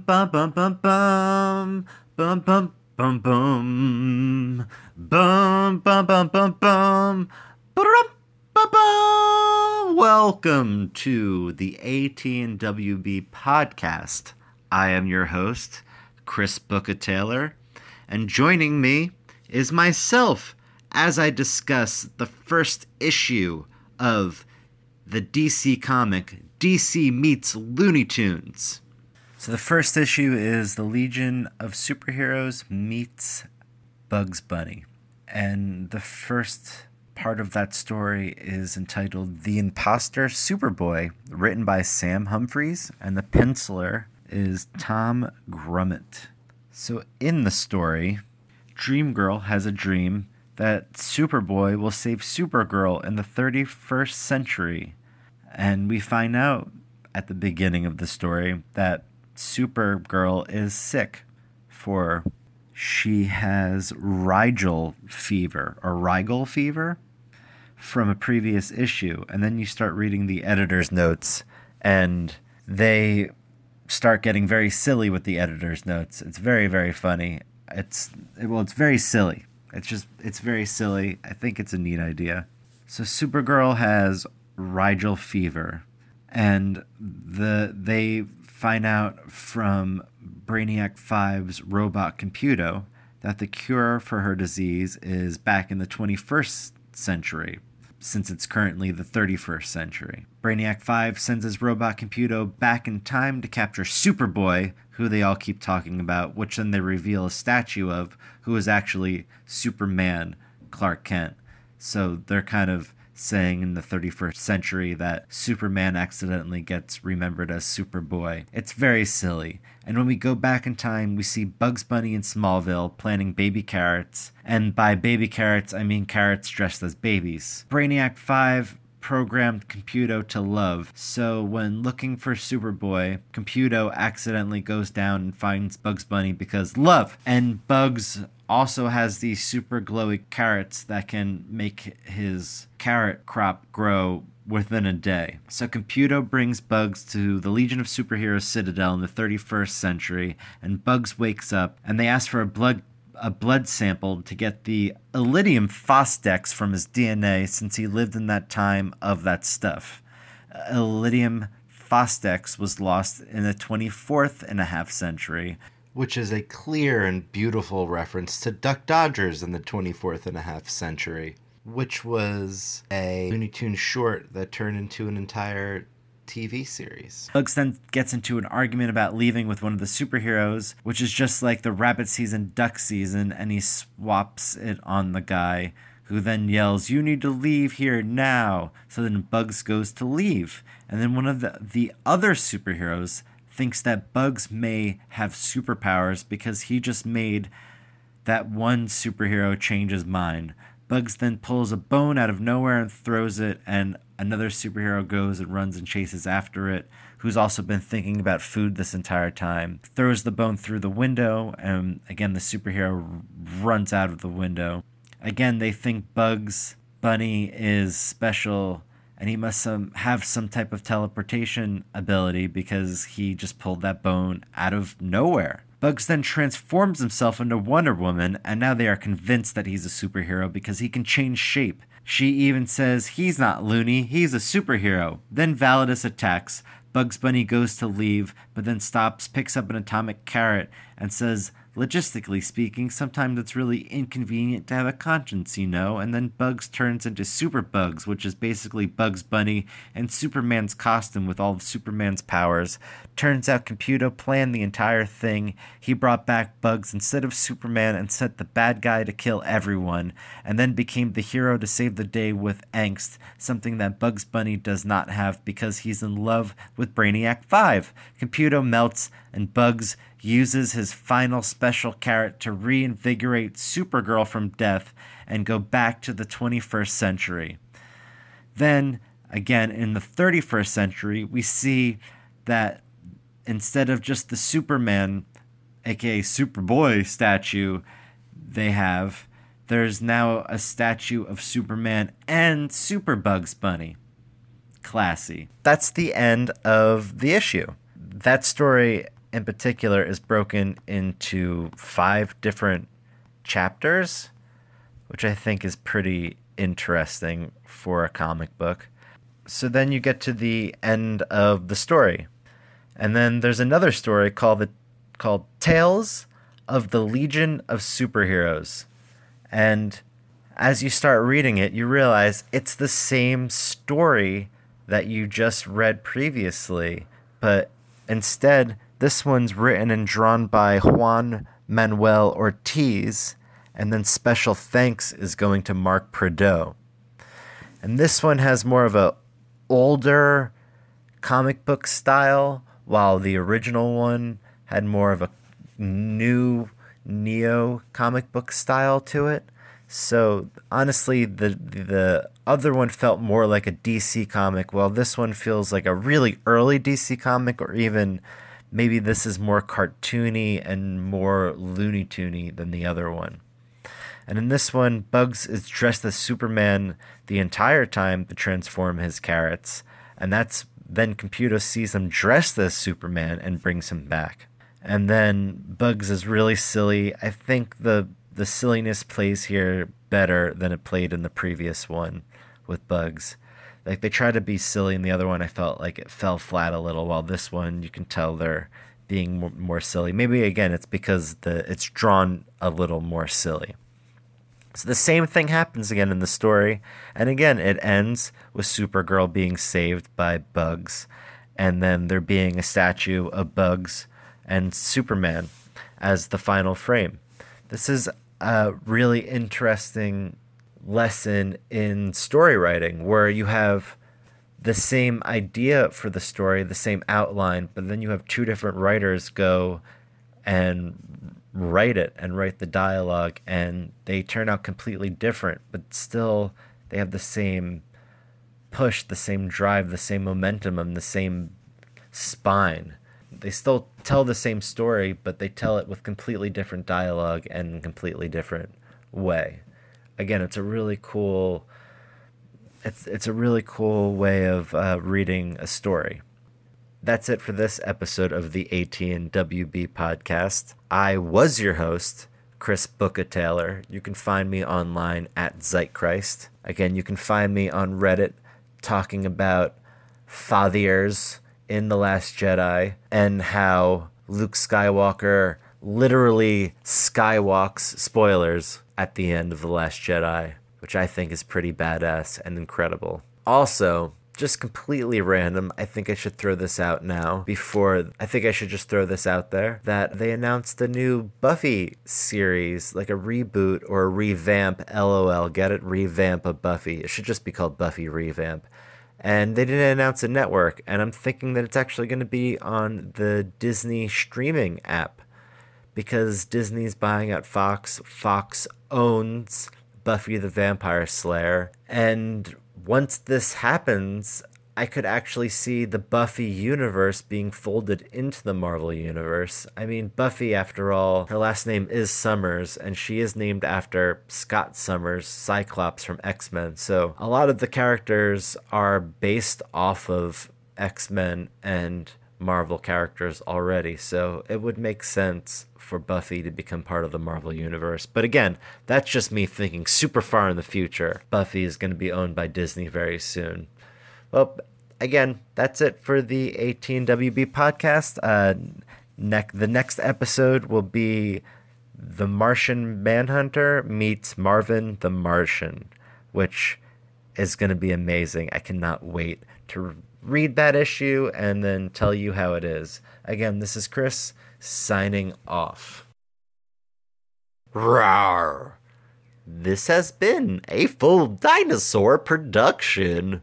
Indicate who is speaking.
Speaker 1: Bum bum bum bum bum bum bum bum bum bum bum bum bum bum ba-bum. Welcome to the AT&WB podcast. I am your host, Chris Booker Taylor, and joining me is myself as I discuss the first issue of the DC comic DC Meets Looney Tunes. So the first issue is the Legion of Superheroes meets Bugs Bunny. And the first part of that story is entitled The Imposter Superboy, written by Sam Humphries, and the penciler is Tom Grummett. So in the story, Dream Girl has a dream that Superboy will save Supergirl in the 31st century. And we find out at the beginning of the story that Supergirl is sick for she has Rigel fever or Rigel fever from a previous issue. And then you start reading the editor's notes and they start getting very silly with the editor's notes. It's very, very funny. It's well, it's very silly. It's just it's very silly. I think it's a neat idea. So Supergirl has Rigel fever, and the they find out from Brainiac 5's robot Computo that the cure for her disease is back in the 21st century, since it's currently the 31st century. Brainiac 5 sends his robot Computo back in time to capture Superboy, who they all keep talking about, which then they reveal a statue of, who is actually Superman Clark Kent. So they're kind of saying in the 31st century that Superman accidentally gets remembered as Superboy. It's very silly. And when we go back in time, we see Bugs Bunny in Smallville planting baby carrots. And by baby carrots, I mean carrots dressed as babies. Brainiac 5 programmed Computo to love. So when looking for Superboy, Computo accidentally goes down and finds Bugs Bunny because love. And Bugs also has these super glowy carrots that can make his carrot crop grow within a day. So Computo brings Bugs to the Legion of Superheroes Citadel in the 31st century, and Bugs wakes up and they ask for a blood a blood sample to get the Iridium Phosphex from his DNA since he lived in that time of that stuff. Iridium Phosphex was lost in the 24th and a half century, which is a clear and beautiful reference to Duck Dodgers in the 24th and a half century, which was a Looney Tunes short that turned into an entire TV series. Bugs then gets into an argument about leaving with one of the superheroes, which is just like the rabbit season, duck season, and he swaps it on the guy who then yells, You need to leave here now. So then Bugs goes to leave. And then one of the, the other superheroes thinks that Bugs may have superpowers because he just made that one superhero change his mind. Bugs then pulls a bone out of nowhere and throws it, and another superhero goes and runs and chases after it, who's also been thinking about food this entire time. Throws the bone through the window, and again, the superhero runs out of the window. Again, they think Bugs Bunny is special and he must um, have some type of teleportation ability because he just pulled that bone out of nowhere. Bugs then transforms himself into Wonder Woman, and now they are convinced that he's a superhero because he can change shape. She even says he's not loony, he's a superhero. Then Validus attacks. Bugs Bunny goes to leave, but then stops, picks up an atomic carrot, and says, Logistically speaking, sometimes it's really inconvenient to have a conscience, you know, and then Bugs turns into Super Bugs, which is basically Bugs Bunny and Superman's costume with all of Superman's powers. Turns out Computo planned the entire thing. He brought back Bugs instead of Superman and sent the bad guy to kill everyone, and then became the hero to save the day with angst, something that Bugs Bunny does not have because he's in love with Brainiac 5. Computo melts, and Bugs uses his final special carrot to reinvigorate Supergirl from death and go back to the 21st century. Then, again, in the 31st century, we see that instead of just the Superman, aka Superboy statue, they have, there's now a statue of Superman and Super Bugs Bunny. Classy. That's the end of the issue. That story in particular is broken into five different chapters, which I think is pretty interesting for a comic book. So then you get to the end of the story. And then there's another story called the called Tales of the Legion of Superheroes. And as you start reading it, you realize it's the same story that you just read previously, but instead, this one's written and drawn by Juan Manuel Ortiz, and then special thanks is going to Mark Prideaux. And this one has more of a older comic book style, while the original one had more of a new neo comic book style to it. So honestly, the the other one felt more like a DC comic, while this one feels like a really early DC comic, or even maybe this is more cartoony and more Looney Toony than the other one. And in this one, Bugs is dressed as Superman the entire time to transform his carrots, and that's then Computo sees him dressed as Superman and brings him back. And then Bugs is really silly. I think the the silliness plays here better than it played in the previous one with Bugs. Like they try to be silly in the other one, I felt like it fell flat a little. While this one, you can tell they're being more, more silly. Maybe again, it's because the it's drawn a little more silly. So the same thing happens again in the story, and again it ends with Supergirl being saved by Bugs, and then there being a statue of Bugs and Superman as the final frame. This is a really interesting lesson in story writing where you have the same idea for the story, the same outline, but then you have two different writers go and write it and write the dialogue, and they turn out completely different, but still they have the same push, the same drive, the same momentum, and the same spine. They still tell the same story, but they tell it with completely different dialogue and completely different way. Again, it's a really cool. It's it's a really cool way of uh, reading a story. That's it for this episode of the AT&WB podcast. I was your host, Chris Booka Taylor. You can find me online at Zeitchrist. Again, you can find me on Reddit talking about Fathiers in The Last Jedi and how Luke Skywalker literally skywalks spoilers at the end of The Last Jedi, which I think is pretty badass and incredible. Also, just completely random. I think I should throw this out now before I think I should just throw this out there that they announced a new Buffy series, like a reboot or a revamp. LOL, get it? Revamp of Buffy. It should just be called Buffy Revamp and they didn't announce a network. And I'm thinking that it's actually going to be on the Disney streaming app because Disney's buying out Fox. Fox owns Buffy the Vampire Slayer. And once this happens, I could actually see the Buffy universe being folded into the Marvel universe. I mean, Buffy, after all, her last name is Summers, and she is named after Scott Summers, Cyclops from X Men. So a lot of the characters are based off of X Men and Marvel characters already. So it would make sense for Buffy to become part of the Marvel Universe. But again, that's just me thinking super far in the future. Buffy is going to be owned by Disney very soon. Well, again, that's it for the AT&WB podcast. Uh, ne- the next episode will be The Martian Manhunter meets Marvin the Martian, which is going to be amazing. I cannot wait to read that issue and then tell you how it is. Again, this is Chris signing off. Rawr! This has been a full dinosaur production.